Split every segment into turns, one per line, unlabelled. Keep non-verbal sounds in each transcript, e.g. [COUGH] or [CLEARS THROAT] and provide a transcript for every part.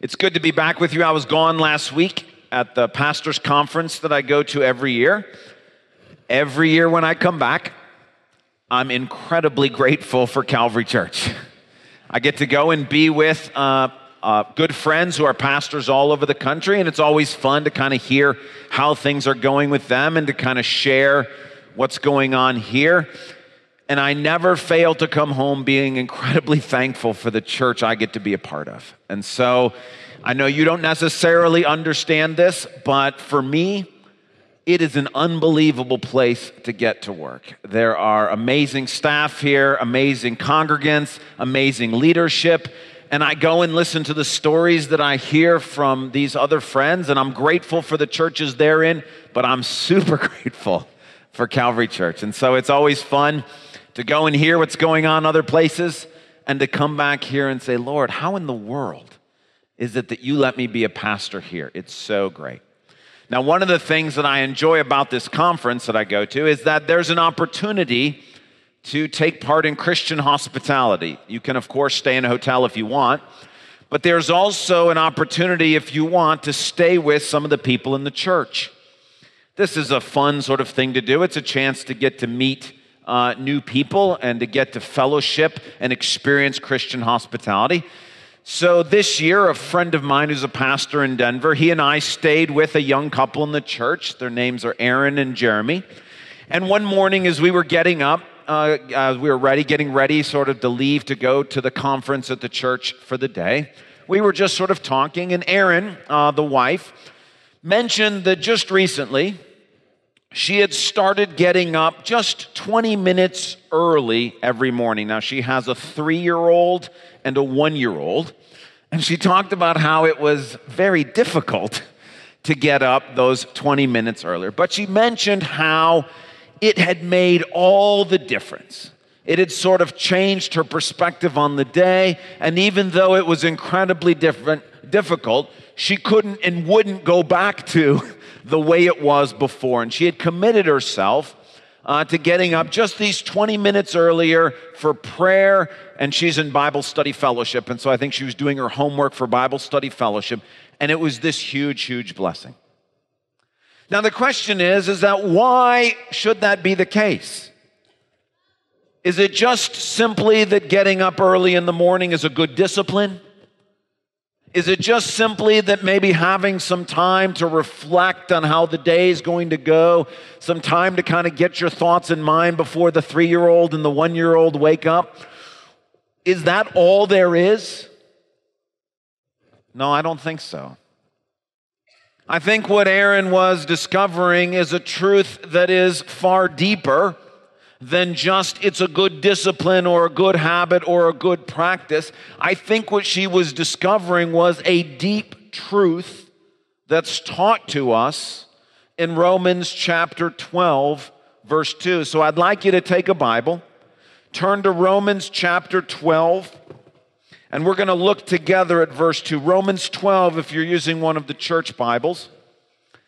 It's good to be back with you. I was gone last week at the pastor's conference that I go to every year. Every year when I come back, I'm incredibly grateful for Calvary Church. I get to go and be with uh, uh, good friends who are pastors all over the country, and it's always fun to kind of hear how things are going with them and to kind of share what's going on here. And I never fail to come home being incredibly thankful for the church I get to be a part of. And so I know you don't necessarily understand this, but for me, it is an unbelievable place to get to work. There are amazing staff here, amazing congregants, amazing leadership. And I go and listen to the stories that I hear from these other friends, and I'm grateful for the churches they're in, but I'm super [LAUGHS] grateful for Calvary Church. And so it's always fun to go and hear what's going on other places and to come back here and say, Lord, how in the world is it that you let me be a pastor here? It's so great. Now, one of the things that I enjoy about this conference that I go to is that there's an opportunity to take part in Christian hospitality. You can, of course, stay in a hotel if you want, but there's also an opportunity, if you want, to stay with some of the people in the church. This is a fun sort of thing to do. It's a chance to get to meet uh, new people and to get to fellowship and experience Christian hospitality. So this year, a friend of mine who's a pastor in Denver, he and I stayed with a young couple in the church. Their names are Aaron and Jeremy. And one morning, as we were getting up, uh, we were ready, getting ready, sort of to leave to go to the conference at the church for the day, we were just sort of talking. And Aaron, uh, the wife, mentioned that just recently she had started getting up just 20 minutes early every morning. Now, she has a three year old and a one year old, and she talked about how it was very difficult to get up those 20 minutes earlier. But she mentioned how it had made all the difference. It had sort of changed her perspective on the day, and even though it was incredibly different, difficult, she couldn't and wouldn't go back to [LAUGHS] the way it was before. And she had committed herself uh, to getting up just these 20 minutes earlier for prayer, and she's in Bible study fellowship. And so I think she was doing her homework for Bible study fellowship, and it was this huge, huge blessing. Now the question is, is that why should that be the case? Is it just simply that getting up early in the morning is a good discipline? Is it just simply that maybe having some time to reflect on how the day is going to go, some time to kind of get your thoughts in mind before the three year old and the one year old wake up? Is that all there is? No, I don't think so. I think what Aaron was discovering is a truth that is far deeper than just it's a good discipline or a good habit or a good practice. I think what she was discovering was a deep truth that's taught to us in Romans chapter 12, verse 2. So I'd like you to take a Bible, turn to Romans chapter 12, and we're going to look together at verse 2. Romans 12, if you're using one of the church Bibles,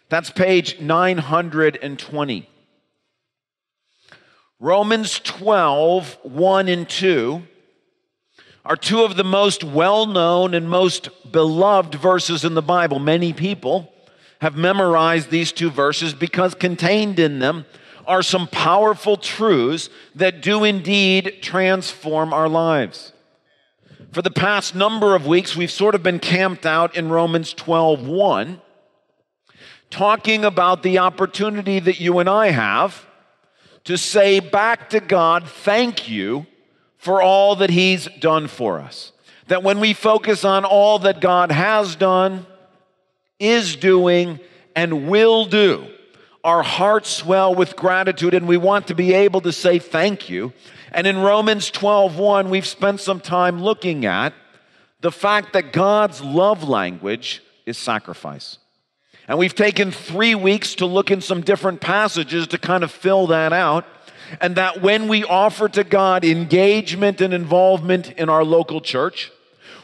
that's page 920. Romans 12, 1 and 2 are two of the most well known and most beloved verses in the Bible. Many people have memorized these two verses because contained in them are some powerful truths that do indeed transform our lives. For the past number of weeks, we've sort of been camped out in Romans 12, 1, talking about the opportunity that you and I have to say back to God, thank you for all that He's done for us. That when we focus on all that God has done, is doing, and will do, our hearts swell with gratitude and we want to be able to say thank you. And in Romans 12:1, we've spent some time looking at the fact that God's love language is sacrifice. And we've taken three weeks to look in some different passages to kind of fill that out. And that when we offer to God engagement and involvement in our local church,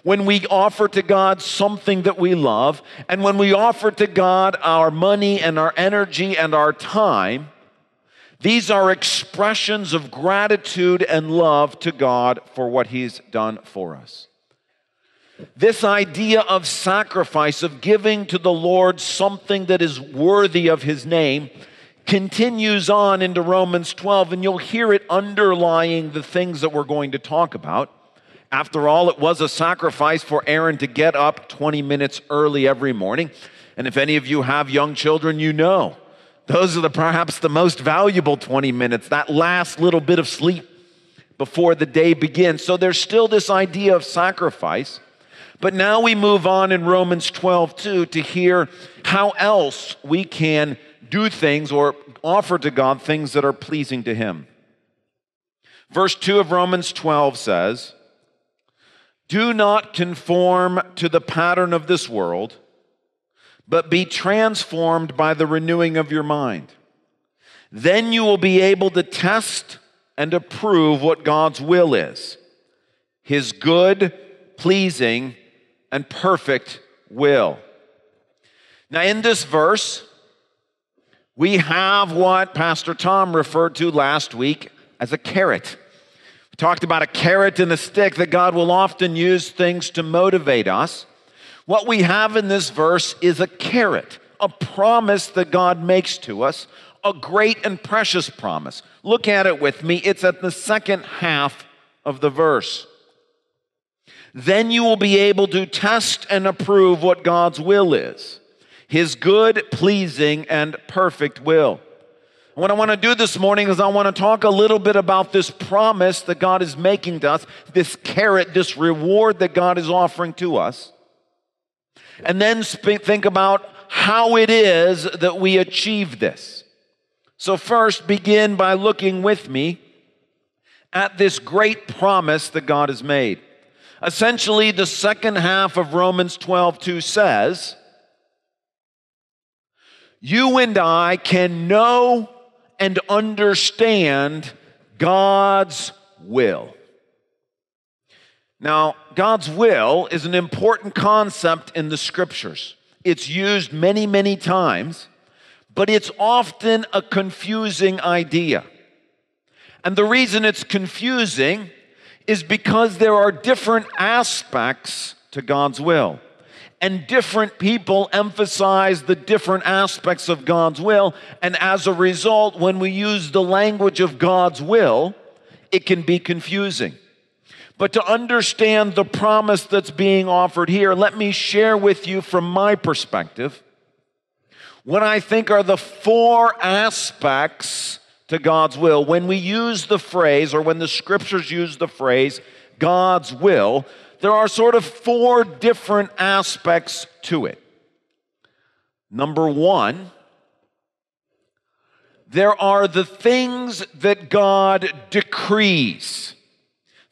when we offer to God something that we love, and when we offer to God our money and our energy and our time, these are expressions of gratitude and love to God for what He's done for us. This idea of sacrifice, of giving to the Lord something that is worthy of his name, continues on into Romans 12, and you'll hear it underlying the things that we're going to talk about. After all, it was a sacrifice for Aaron to get up 20 minutes early every morning. And if any of you have young children, you know those are the, perhaps the most valuable 20 minutes, that last little bit of sleep before the day begins. So there's still this idea of sacrifice. But now we move on in Romans 12 2 to hear how else we can do things or offer to God things that are pleasing to Him. Verse 2 of Romans 12 says, Do not conform to the pattern of this world, but be transformed by the renewing of your mind. Then you will be able to test and approve what God's will is His good, pleasing, and perfect will. Now, in this verse, we have what Pastor Tom referred to last week as a carrot. We talked about a carrot and a stick that God will often use things to motivate us. What we have in this verse is a carrot, a promise that God makes to us, a great and precious promise. Look at it with me. It's at the second half of the verse. Then you will be able to test and approve what God's will is his good, pleasing, and perfect will. What I want to do this morning is I want to talk a little bit about this promise that God is making to us, this carrot, this reward that God is offering to us. And then think about how it is that we achieve this. So, first, begin by looking with me at this great promise that God has made. Essentially, the second half of Romans 12 2 says, you and I can know and understand God's will. Now, God's will is an important concept in the scriptures. It's used many, many times, but it's often a confusing idea. And the reason it's confusing is because there are different aspects to God's will and different people emphasize the different aspects of God's will. And as a result, when we use the language of God's will, it can be confusing. But to understand the promise that's being offered here, let me share with you from my perspective what I think are the four aspects to God's will. When we use the phrase, or when the scriptures use the phrase, God's will, there are sort of four different aspects to it. Number one, there are the things that God decrees.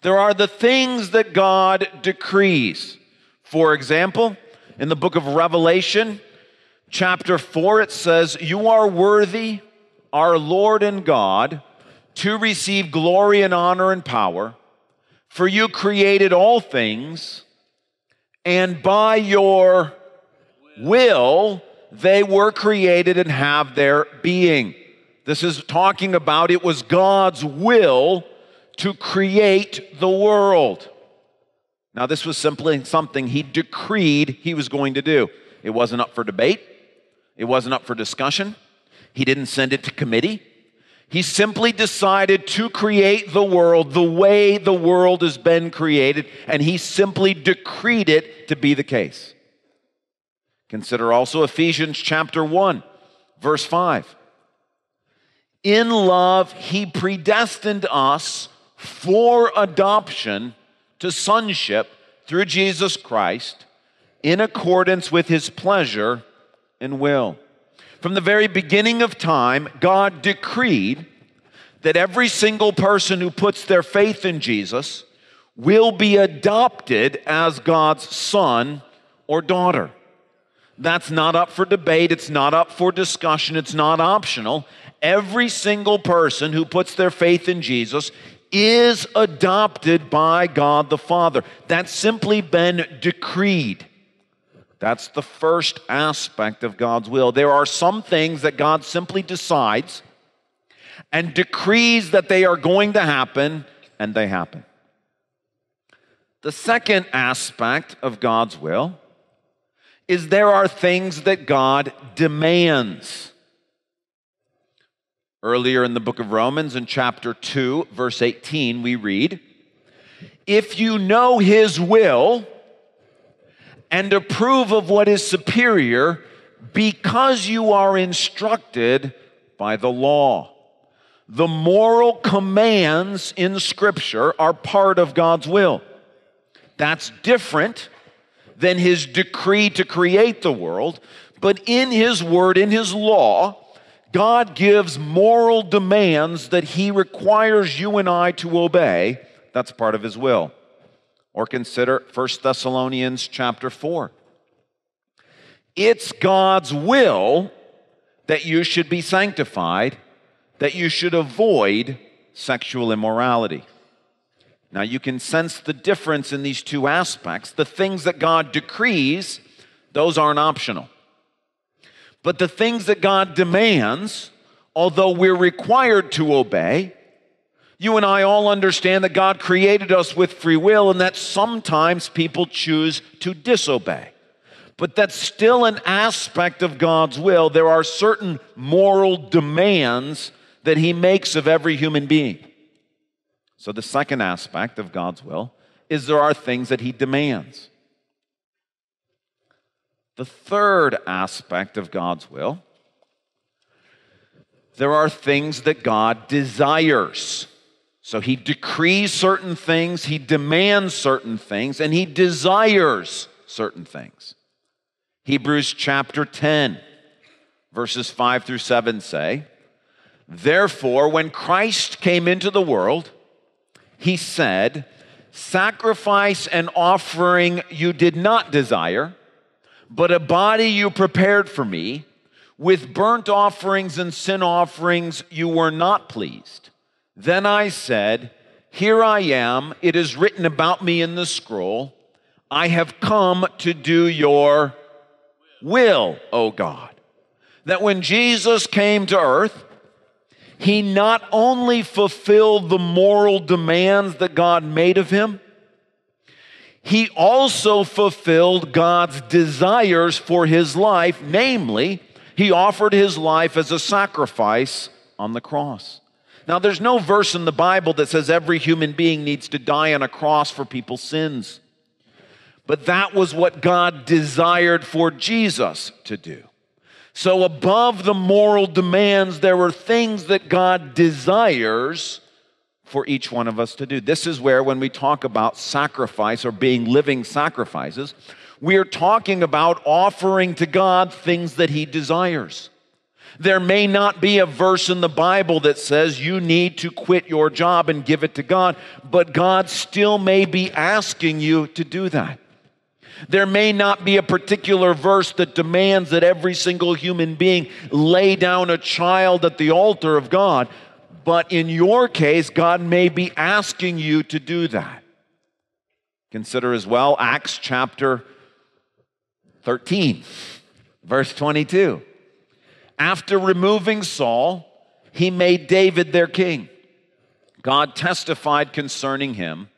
There are the things that God decrees. For example, in the book of Revelation, chapter 4, it says, You are worthy, our Lord and God, to receive glory and honor and power for you created all things, and by your will they were created and have their being. This is talking about it was God's will to create the world. Now, this was simply something he decreed he was going to do. It wasn't up for debate, it wasn't up for discussion. He didn't send it to committee. He simply decided to create the world the way the world has been created, and he simply decreed it to be the case. Consider also Ephesians chapter 1, verse 5. In love, he predestined us for adoption to sonship through Jesus Christ in accordance with his pleasure and will. From the very beginning of time, God decreed that every single person who puts their faith in Jesus will be adopted as God's son or daughter. That's not up for debate. It's not up for discussion. It's not optional. Every single person who puts their faith in Jesus is adopted by God the Father. That's simply been decreed. That's the first aspect of God's will. There are some things that God simply decides and decrees that they are going to happen, and they happen. The second aspect of God's will is there are things that God demands. Earlier in the book of Romans, in chapter 2, verse 18, we read, If you know his will and approve of what is superior, because you are instructed by the law. The moral commands in Scripture are part of God's will. That's different than his decree to create the world, but in his word, in his law, God gives moral demands that he requires you and I to obey. That's part of his will. Or consider 1 Thessalonians chapter 4. It's God's will that you should be sanctified, that you should avoid sexual immorality. Now, you can sense the difference in these two aspects. The things that God decrees, those aren't optional. But the things that God demands, although we're required to obey, you and I all understand that God created us with free will and that sometimes people choose to disobey but that's still an aspect of God's will. There are certain moral demands that He makes of every human being. So, the second aspect of God's will is there are things that He demands. The third aspect of God's will, there are things that God desires. So he decrees certain things, he demands certain things, and he desires certain things. Hebrews chapter 10, verses 5 through 7 say, Therefore, when Christ came into the world, he said, Sacrifice and offering you did not desire, but a body you prepared for me. With burnt offerings and sin offerings you were not pleased. Then I said, Here I am, it is written about me in the scroll. I have come to do your will, O God. That when Jesus came to earth, he not only fulfilled the moral demands that God made of him, he also fulfilled God's desires for his life, namely, he offered his life as a sacrifice on the cross. Now, there's no verse in the Bible that says every human being needs to die on a cross for people's sins. But that was what God desired for Jesus to do. So, above the moral demands, there were things that God desires for each one of us to do. This is where, when we talk about sacrifice or being living sacrifices, we are talking about offering to God things that He desires. There may not be a verse in the Bible that says you need to quit your job and give it to God, but God still may be asking you to do that. There may not be a particular verse that demands that every single human being lay down a child at the altar of God, but in your case, God may be asking you to do that. Consider as well Acts chapter 13, verse 22. After removing Saul, he made David their king. God testified concerning him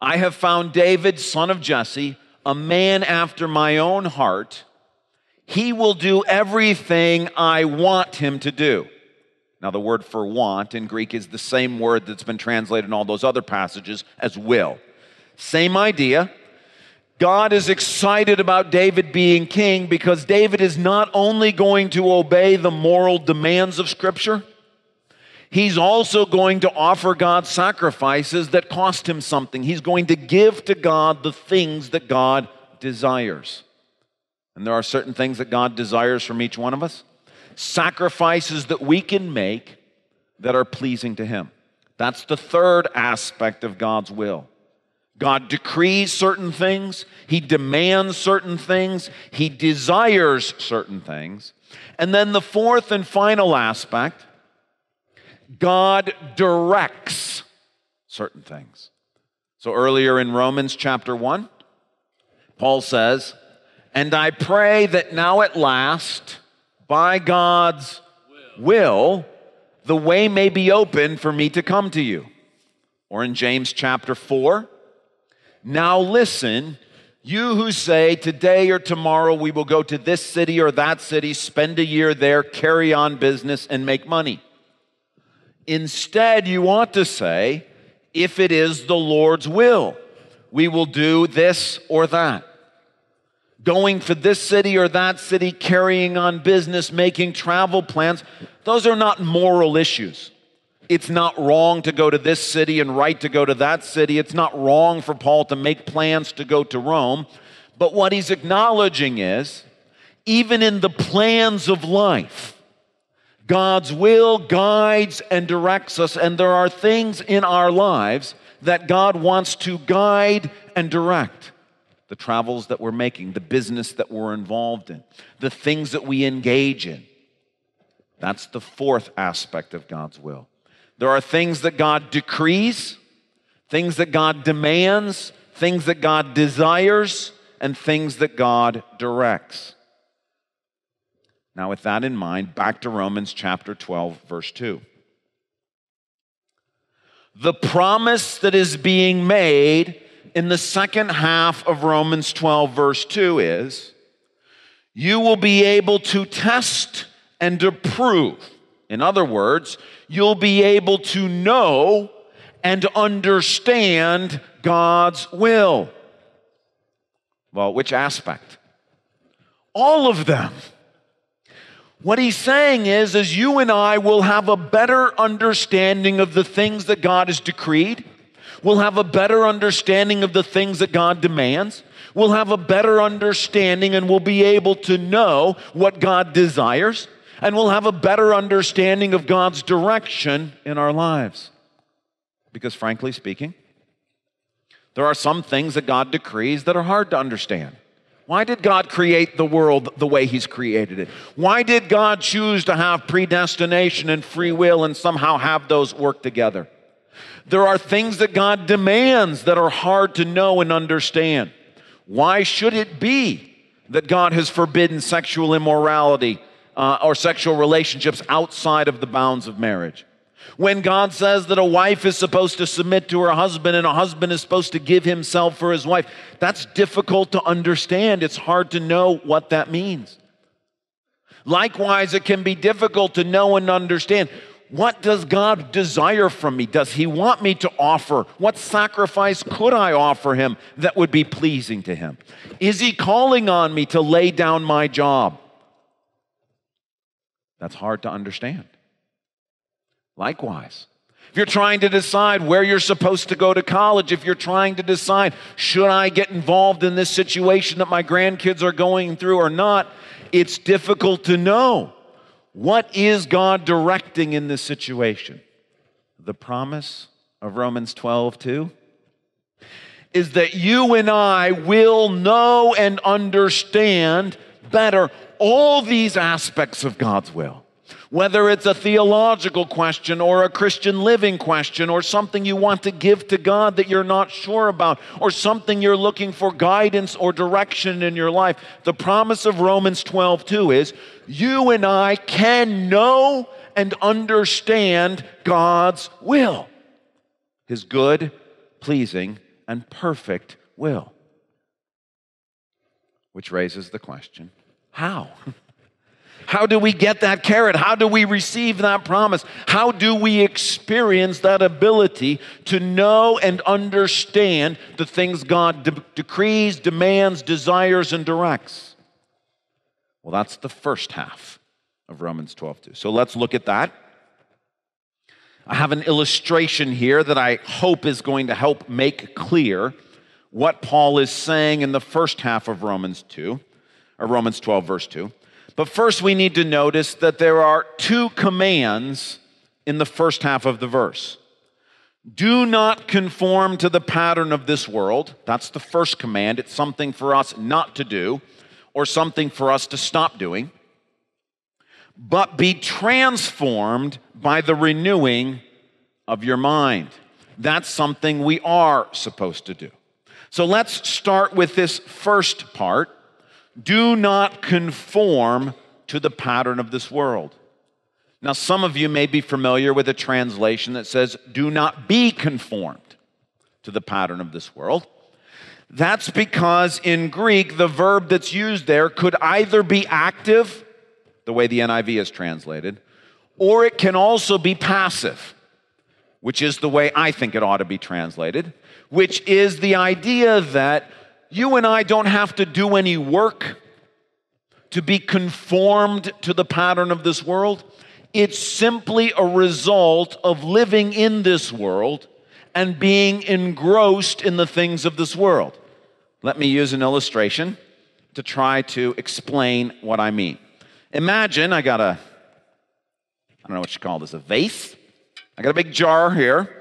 I have found David, son of Jesse a man after my own heart, he will do everything I want him to do. Now, the word for want in Greek is the same word that's been translated in all those other passages as will. Same idea. God is excited about David being king because David is not only going to obey the moral demands of Scripture, he's also going to offer God sacrifices that cost him something. He's going to give to God the things that God desires. And there are certain things that God desires from each one of us, sacrifices that we can make that are pleasing to Him. That's the third aspect of God's will. God decrees certain things, He demands certain things, He desires certain things. And then the fourth and final aspect God directs certain things. So earlier in Romans chapter 1, Paul says, And I pray that now at last, by God's will, the way may be open for me to come to you. Or in James chapter 4, Now listen, you who say, Today or tomorrow we will go to this city or that city, spend a year there, carry on business, and make money. Instead, you want to say, If it is the Lord's will, we will do this or that. Going for this city or that city, carrying on business, making travel plans, those are not moral issues. It's not wrong to go to this city and right to go to that city. It's not wrong for Paul to make plans to go to Rome. But what he's acknowledging is even in the plans of life, God's will guides and directs us, and there are things in our lives that God wants to guide and direct. The travels that we're making, the business that we're involved in, the things that we engage in. That's the fourth aspect of God's will. There are things that God decrees, things that God demands, things that God desires, and things that God directs. Now, with that in mind, back to Romans chapter 12, verse 2. The promise that is being made in the second half of Romans 12, verse 2 is you will be able to test and approve. In other words, you'll be able to know and understand God's will. Well, which aspect? All of them. What he's saying is, is you and I will have a better understanding of the things that God has decreed. We'll have a better understanding of the things that God demands. We'll have a better understanding and we'll be able to know what God desires and we'll have a better understanding of God's direction in our lives. Because, frankly speaking, there are some things that God decrees that are hard to understand. Why did God create the world the way He's created it? Why did God choose to have predestination and free will and somehow have those work together? There are things that God demands that are hard to know and understand. Why should it be that God has forbidden sexual immorality uh, or sexual relationships outside of the bounds of marriage. When God says that a wife is supposed to submit to her husband and a husband is supposed to give himself for his wife, that's difficult to understand. It's hard to know what that means. Likewise, it can be difficult to know and understand what does God desire from me? Does He want me to offer? What sacrifice could I offer Him that would be pleasing to Him? Is He calling on me to lay down my job? That's hard to understand. Likewise, if you're trying to decide where you're supposed to go to college, if you're trying to decide, should I get involved in this situation that my grandkids are going through or not, it's difficult to know. What is God directing in this situation? The promise of Romans 12, 2 is that you and I will know and understand better all these aspects of God's will. Whether it's a theological question or a Christian living question or something you want to give to God that you're not sure about or something you're looking for guidance or direction in your life, the promise of Romans 12 2 is you and I can know and understand God's will, His good, pleasing, and perfect will. Which raises the question how? How do we get that carrot? How do we receive that promise? How do we experience that ability to know and understand the things God de- decrees, demands, desires, and directs? Well, that's the first half of Romans 12 2. So let's look at that. I have an illustration here that I hope is going to help make clear what Paul is saying in the first half of Romans 2 or Romans 12, verse 2. But first, we need to notice that there are two commands in the first half of the verse. Do not conform to the pattern of this world. That's the first command. It's something for us not to do or something for us to stop doing. But be transformed by the renewing of your mind. That's something we are supposed to do. So let's start with this first part do not conform to the pattern of this world. Now, some of you may be familiar with a translation that says, Do not be conformed to the pattern of this world. That's because in Greek, the verb that's used there could either be active, the way the NIV is translated, or it can also be passive, which is the way I think it ought to be translated, which is the idea that you and I don't have to do any work to be conformed to the pattern of this world. It's simply a result of living in this world and being engrossed in the things of this world. Let me use an illustration to try to explain what I mean. Imagine I got a, I don't know what you call this, a vase. I got a big jar here.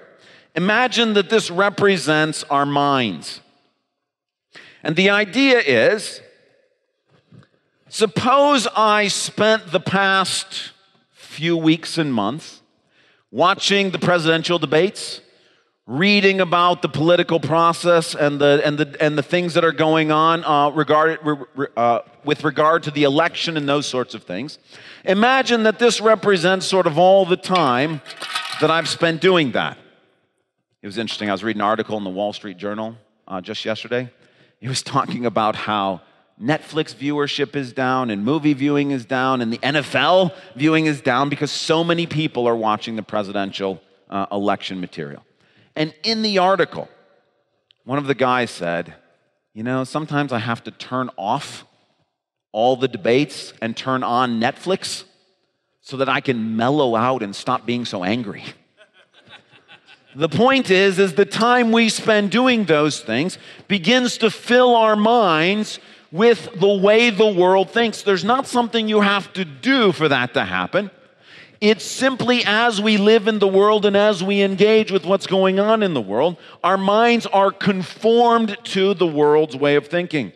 Imagine that this represents our minds. And the idea is suppose I spent the past few weeks and months watching the presidential debates, reading about the political process and the, and the, and the things that are going on uh, regard, uh, with regard to the election and those sorts of things. Imagine that this represents sort of all the time that I've spent doing that. It was interesting. I was reading an article in the Wall Street Journal uh, just yesterday. It was talking about how Netflix viewership is down and movie viewing is down and the NFL viewing is down because so many people are watching the presidential uh, election material. And in the article, one of the guys said, You know, sometimes I have to turn off all the debates and turn on Netflix so that I can mellow out and stop being so angry. The point is is the time we spend doing those things begins to fill our minds with the way the world thinks. There's not something you have to do for that to happen. It's simply as we live in the world and as we engage with what's going on in the world, our minds are conformed to the world's way of thinking.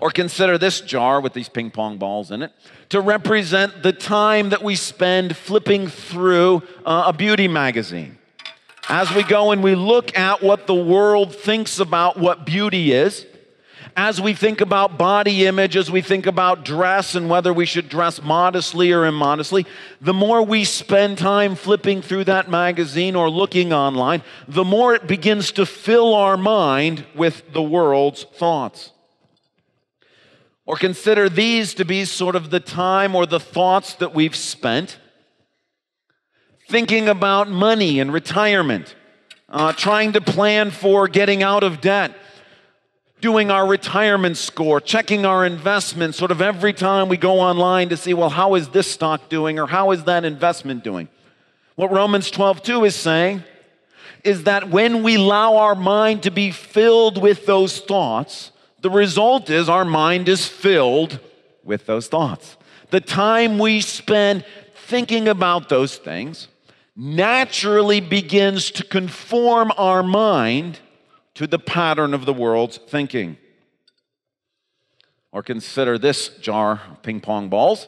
Or consider this jar with these ping pong balls in it to represent the time that we spend flipping through uh, a beauty magazine. As we go and we look at what the world thinks about what beauty is, as we think about body image, as we think about dress and whether we should dress modestly or immodestly, the more we spend time flipping through that magazine or looking online, the more it begins to fill our mind with the world's thoughts. Or consider these to be sort of the time or the thoughts that we've spent thinking about money and retirement, uh, trying to plan for getting out of debt doing our retirement score, checking our investments, sort of every time we go online to see, well, how is this stock doing or how is that investment doing? What Romans 12 2 is saying is that when we allow our mind to be filled with those thoughts, the result is our mind is filled with those thoughts. The time we spend thinking about those things naturally begins to conform our mind to the pattern of the world's thinking. Or consider this jar of ping pong balls.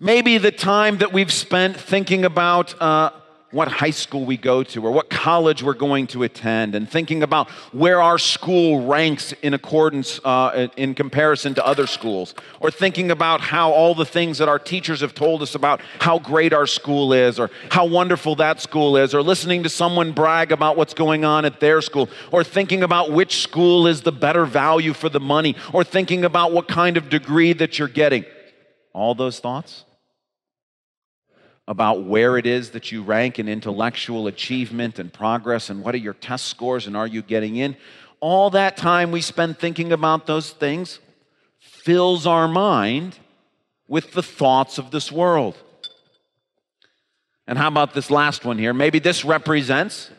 Maybe the time that we've spent thinking about uh, what high school we go to or what college we're going to attend and thinking about where our school ranks in accordance uh, in comparison to other schools or thinking about how all the things that our teachers have told us about how great our school is or how wonderful that school is or listening to someone brag about what's going on at their school or thinking about which school is the better value for the money or thinking about what kind of degree that you're getting. All those thoughts about where it is that you rank in intellectual achievement and progress and what are your test scores and are you getting in. All that time we spend thinking about those things fills our mind with the thoughts of this world. And how about this last one here? Maybe this represents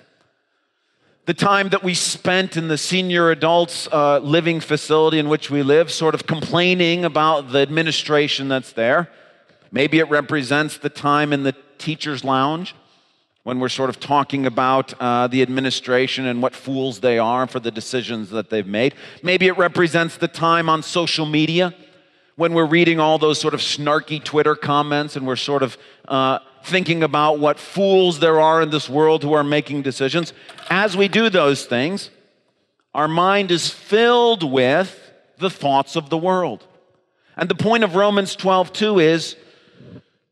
the time that we spent in the senior adults uh, living facility in which we live, sort of complaining about the administration that's there Maybe it represents the time in the teacher's lounge when we're sort of talking about uh, the administration and what fools they are for the decisions that they've made. Maybe it represents the time on social media when we're reading all those sort of snarky Twitter comments and we're sort of uh, thinking about what fools there are in this world who are making decisions. As we do those things, our mind is filled with the thoughts of the world. And the point of Romans 12, 2 is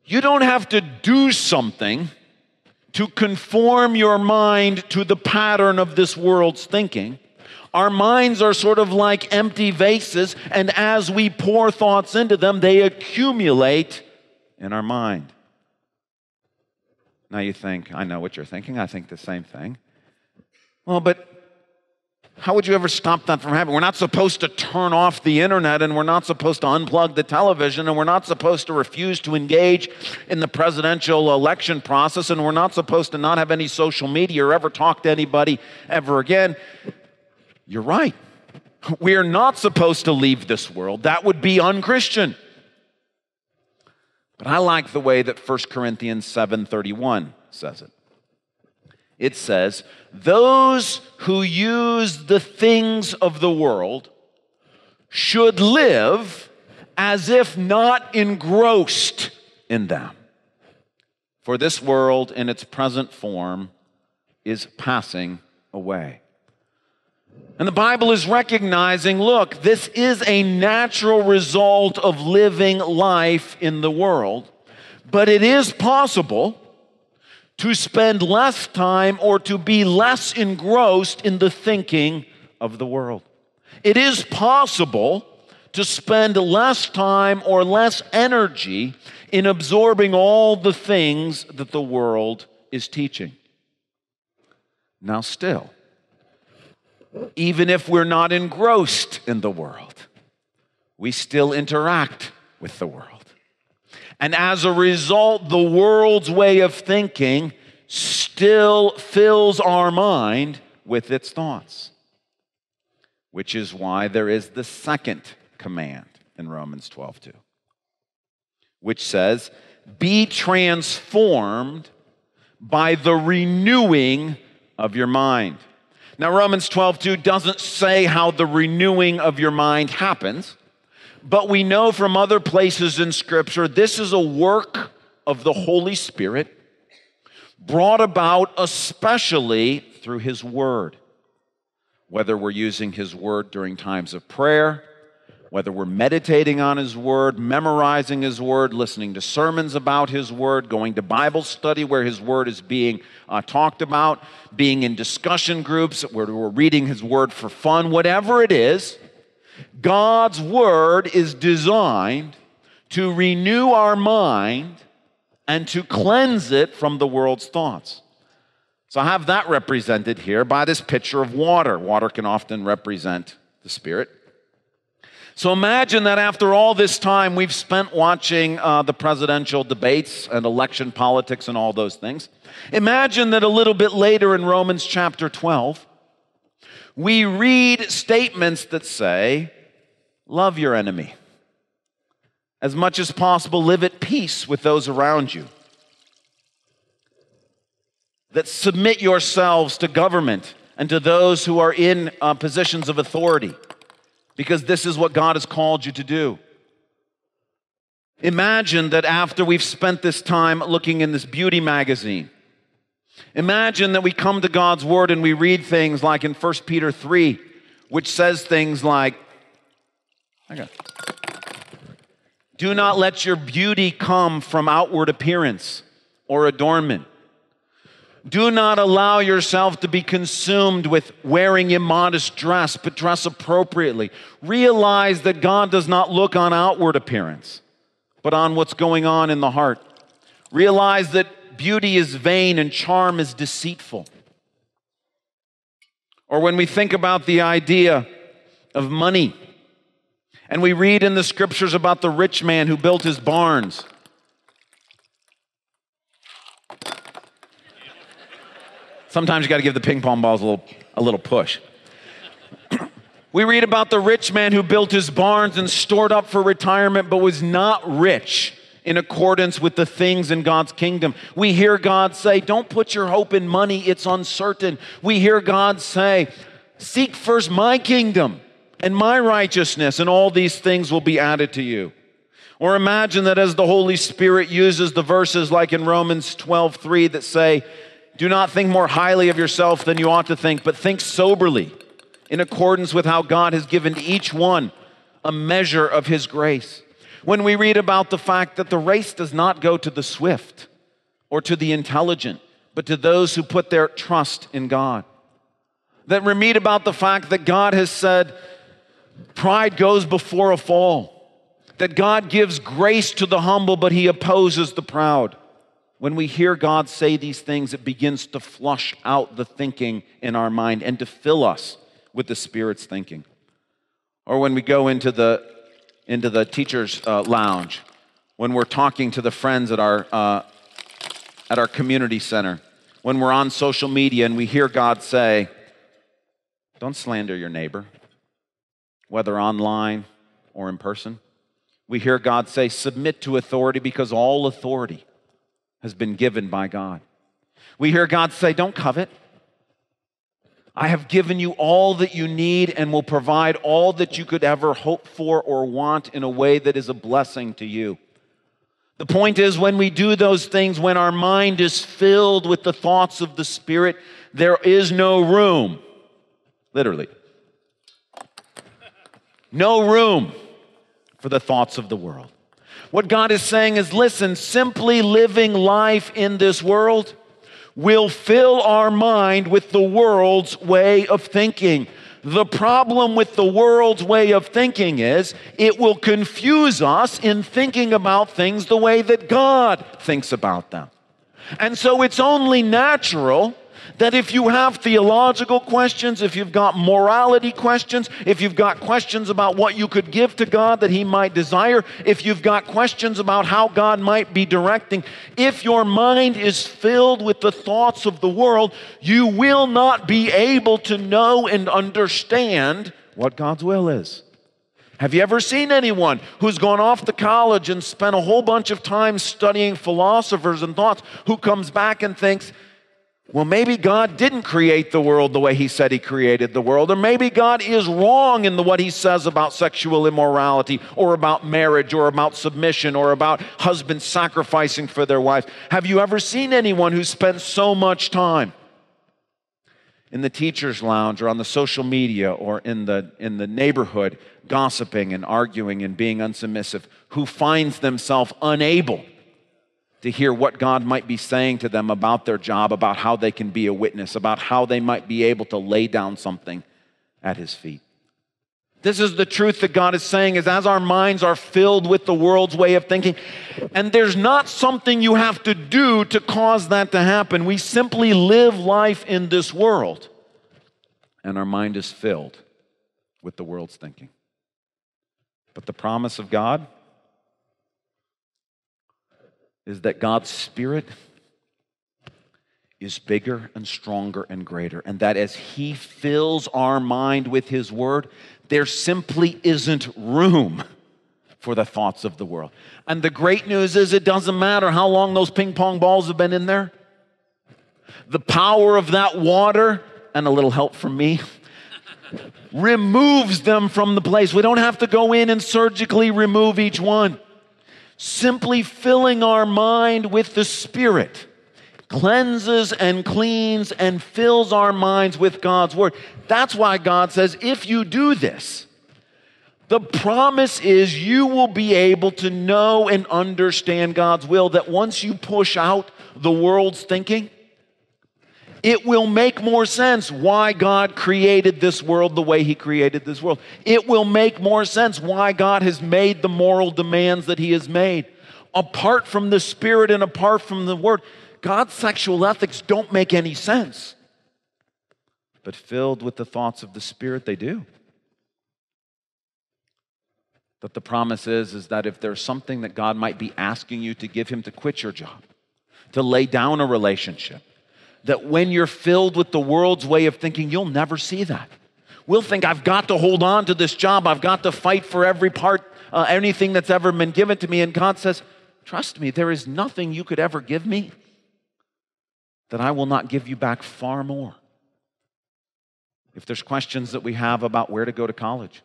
you don't have to do something to conform your mind to the pattern of this world's thinking. Our minds are sort of like empty vases, and as we pour thoughts into them, they accumulate in our mind. Now you think, I know what you're thinking. I think the same thing. Well, but how would you ever stop that from happening? We're not supposed to turn off the internet and we're not supposed to unplug the television and we're not supposed to refuse to engage in the presidential election process and we're not supposed to not have any social media or ever talk to anybody ever again. You're right. We are not supposed to leave this world. That would be unchristian. But I like the way that 1 Corinthians 7:31 says it it says, Those who use the things of the world should live as if not engrossed in them. For this world in its present form is passing away. And the Bible is recognizing look, this is a natural result of living life in the world, but it is possible to spend less time or to be less engrossed in the thinking of the world. It is possible to spend less time or less energy in absorbing all the things that the world is teaching. Now, still, even if we're not engrossed in the world, we still interact with the world. And as a result, the world's way of thinking still fills our mind with its thoughts. Which is why there is the second command in Romans 12 2, which says, Be transformed by the renewing of your mind. Now, Romans 12 2 doesn't say how the renewing of your mind happens. But we know from other places in Scripture this is a work of the Holy Spirit brought about especially through His Word. Whether we're using His Word during times of prayer, whether we're meditating on His Word, memorizing His Word, listening to sermons about His Word, going to Bible study where His Word is being uh, talked about, being in discussion groups where we're reading His Word for fun, whatever it is God's word is designed to renew our mind and to cleanse it from the world's thoughts. So I have that represented here by this picture of water. Water can often represent the Spirit. So imagine that after all this time we've spent watching uh, the presidential debates and election politics and all those things, imagine that a little bit later in Romans chapter 12, we read statements that say, Love your enemy. As much as possible, live at peace with those around you. That submit yourselves to government and to those who are in uh, positions of authority, because this is what God has called you to do. Imagine that after we've spent this time looking in this beauty magazine, imagine that we come to God's word and we read things like in 1 Peter 3, which says things like. Do not let your beauty come from outward appearance or adornment. Do not allow yourself to be consumed with wearing immodest dress, but dress appropriately. Realize that God does not look on outward appearance, but on what's going on in the heart. Realize that beauty is vain and charm is deceitful. Or when we think about the idea of money, and we read in the scriptures about the rich man who built his barns. Sometimes you got to give the ping pong balls a little, a little push. [CLEARS THROAT] we read about the rich man who built his barns and stored up for retirement, but was not rich in accordance with the things in God's kingdom. We hear God say, Don't put your hope in money, it's uncertain. We hear God say, Seek first my kingdom and my righteousness, and all these things will be added to you. Or imagine that as the Holy Spirit uses the verses like in Romans 12 3 that say, Do not think more highly of yourself than you ought to think, but think soberly in accordance with how God has given each one a measure of His grace. When we read about the fact that the race does not go to the swift or to the intelligent, but to those who put their trust in God That we read about the fact that God has said, pride goes before a fall. That God gives grace to the humble, but he opposes the proud. When we hear God say these things, it begins to flush out the thinking in our mind and to fill us with the Spirit's thinking. Or when we go into the, into the teacher's uh, lounge, when we're talking to the friends at our, uh, at our community center, when we're on social media and we hear God say, Don't slander your neighbor, whether online or in person. We hear God say, Submit to authority because all authority has been given by God. We hear God say, Don't covet. I have given you all that you need and will provide all that you could ever hope for or want in a way that is a blessing to you. The point is, when we do those things, when our mind is filled with the thoughts of the Spirit, there is no room, literally, no room for the thoughts of the world. What God is saying is listen, simply living life in this world will fill our mind with the world's way of thinking. The problem with the world's way of thinking is it will confuse us in thinking about things the way that God thinks about them. And so it's only natural that if you have theological questions, if you've got morality questions, if you've got questions about what you could give to God that He might desire, if you've got questions about how God might be directing, if your mind is filled with the thoughts of the world, you will not be able to know and understand what God's will is. Have you ever seen anyone who's gone off to college and spent a whole bunch of time studying philosophers and thoughts who comes back and thinks, well, maybe God didn't create the world the way He said He created the world, or maybe God is wrong in the, what He says about sexual immorality, or about marriage, or about submission, or about husbands sacrificing for their wives. Have you ever seen anyone who spent so much time in the teacher's lounge, or on the social media, or in the, in the neighborhood, gossiping and arguing and being unsubmissive, who finds themselves unable? To hear what God might be saying to them about their job, about how they can be a witness, about how they might be able to lay down something at his feet. This is the truth that God is saying is as our minds are filled with the world's way of thinking, and there's not something you have to do to cause that to happen. We simply live life in this world, and our mind is filled with the world's thinking. But the promise of God is that God's Spirit is bigger and stronger and greater. And that as He fills our mind with His Word, there simply isn't room for the thoughts of the world. And the great news is it doesn't matter how long those ping pong balls have been in there. The power of that water, and a little help from me, [LAUGHS] removes them from the place. We don't have to go in and surgically remove each one simply filling our mind with the Spirit cleanses and cleans and fills our minds with God's Word. That's why God says, if you do this, the promise is you will be able to know and understand God's will. That once you push out the world's thinking, it will make more sense why God created this world the way He created this world. It will make more sense why God has made the moral demands that He has made. Apart from the Spirit and apart from the Word, God's sexual ethics don't make any sense. But filled with the thoughts of the Spirit, they do. But the promise is, is that if there's something that God might be asking you to give Him to quit your job, to lay down a relationship, that when you're filled with the world's way of thinking, you'll never see that. We'll think, I've got to hold on to this job. I've got to fight for every part, uh, anything that's ever been given to me. And God says, Trust me, there is nothing you could ever give me that I will not give you back far more. If there's questions that we have about where to go to college,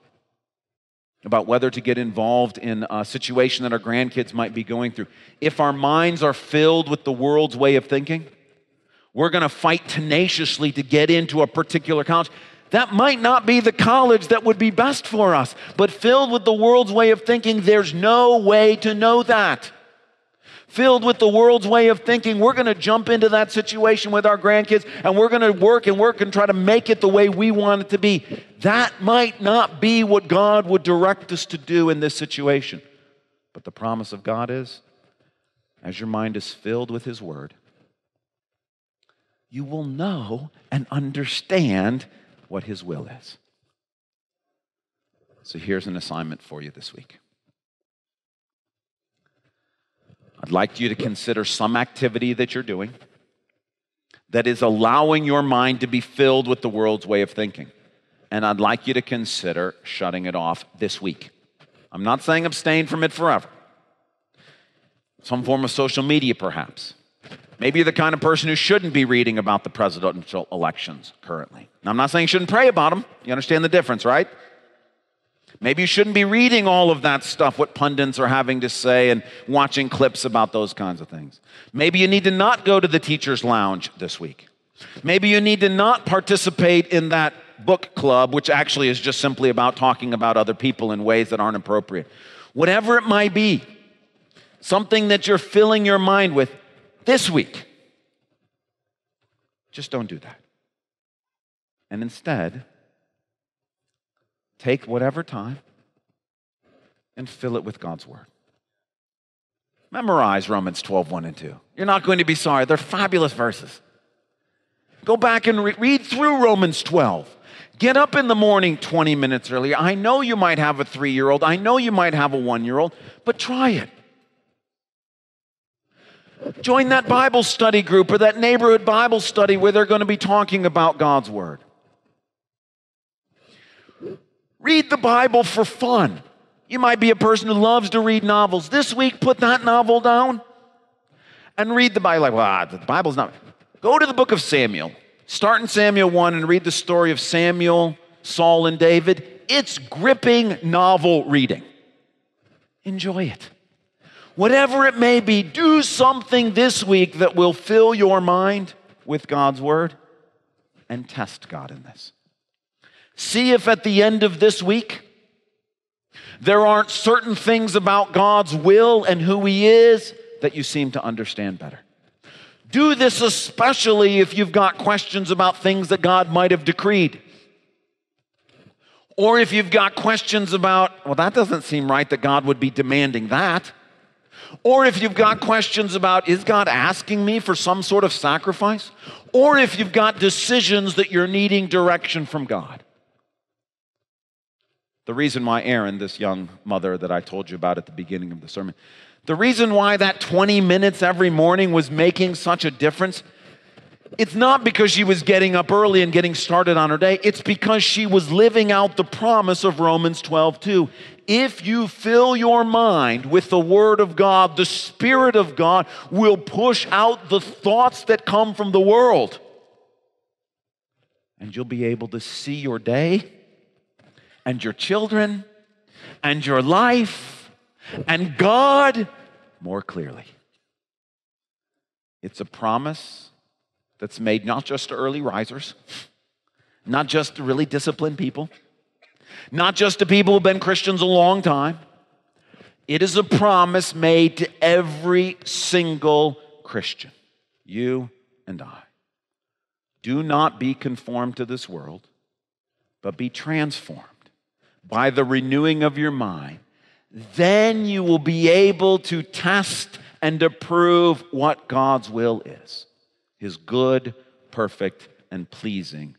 about whether to get involved in a situation that our grandkids might be going through, if our minds are filled with the world's way of thinking, we're going to fight tenaciously to get into a particular college. That might not be the college that would be best for us, but filled with the world's way of thinking, there's no way to know that. filled with the world's way of thinking, we're going to jump into that situation with our grandkids and we're going to work and work and try to make it the way we want it to be. That might not be what God would direct us to do in this situation. But the promise of God is as your mind is filled with His Word, you will know and understand what His will is. So here's an assignment for you this week. I'd like you to consider some activity that you're doing that is allowing your mind to be filled with the world's way of thinking. And I'd like you to consider shutting it off this week. I'm not saying abstain from it forever. Some form of social media, perhaps. Maybe you're the kind of person who shouldn't be reading about the presidential elections currently. Now, I'm not saying you shouldn't pray about them. You understand the difference, right? Maybe you shouldn't be reading all of that stuff, what pundits are having to say, and watching clips about those kinds of things. Maybe you need to not go to the teacher's lounge this week. Maybe you need to not participate in that book club, which actually is just simply about talking about other people in ways that aren't appropriate. Whatever it might be, something that you're filling your mind with this week, just don't do that. And instead, Take whatever time and fill it with God's Word. Memorize Romans 12, 1 and 2. You're not going to be sorry. They're fabulous verses. Go back and re- read through Romans 12. Get up in the morning 20 minutes earlier. I know you might have a three year old, I know you might have a one year old, but try it. Join that Bible study group or that neighborhood Bible study where they're going to be talking about God's Word. Read the Bible for fun. You might be a person who loves to read novels. This week, put that novel down and read the Bible. Like, well, the Bible's not. Go to the book of Samuel. Start in Samuel 1 and read the story of Samuel, Saul, and David. It's gripping novel reading. Enjoy it. Whatever it may be, do something this week that will fill your mind with God's word and test God in this. See if at the end of this week there aren't certain things about God's will and who He is that you seem to understand better. Do this especially if you've got questions about things that God might have decreed. Or if you've got questions about, well, that doesn't seem right that God would be demanding that. Or if you've got questions about, is God asking me for some sort of sacrifice? Or if you've got decisions that you're needing direction from God. The reason why Erin, this young mother that I told you about at the beginning of the sermon, the reason why that 20 minutes every morning was making such a difference, it's not because she was getting up early and getting started on her day. It's because she was living out the promise of Romans 12, 2. If you fill your mind with the Word of God, the Spirit of God will push out the thoughts that come from the world. And you'll be able to see your day and your children and your life and God more clearly. It's a promise that's made not just to early risers, not just to really disciplined people, not just to people who've been Christians a long time. It is a promise made to every single Christian, you and I. Do not be conformed to this world, but be transformed by the renewing of your mind, then you will be able to test and approve what God's will is his good, perfect, and pleasing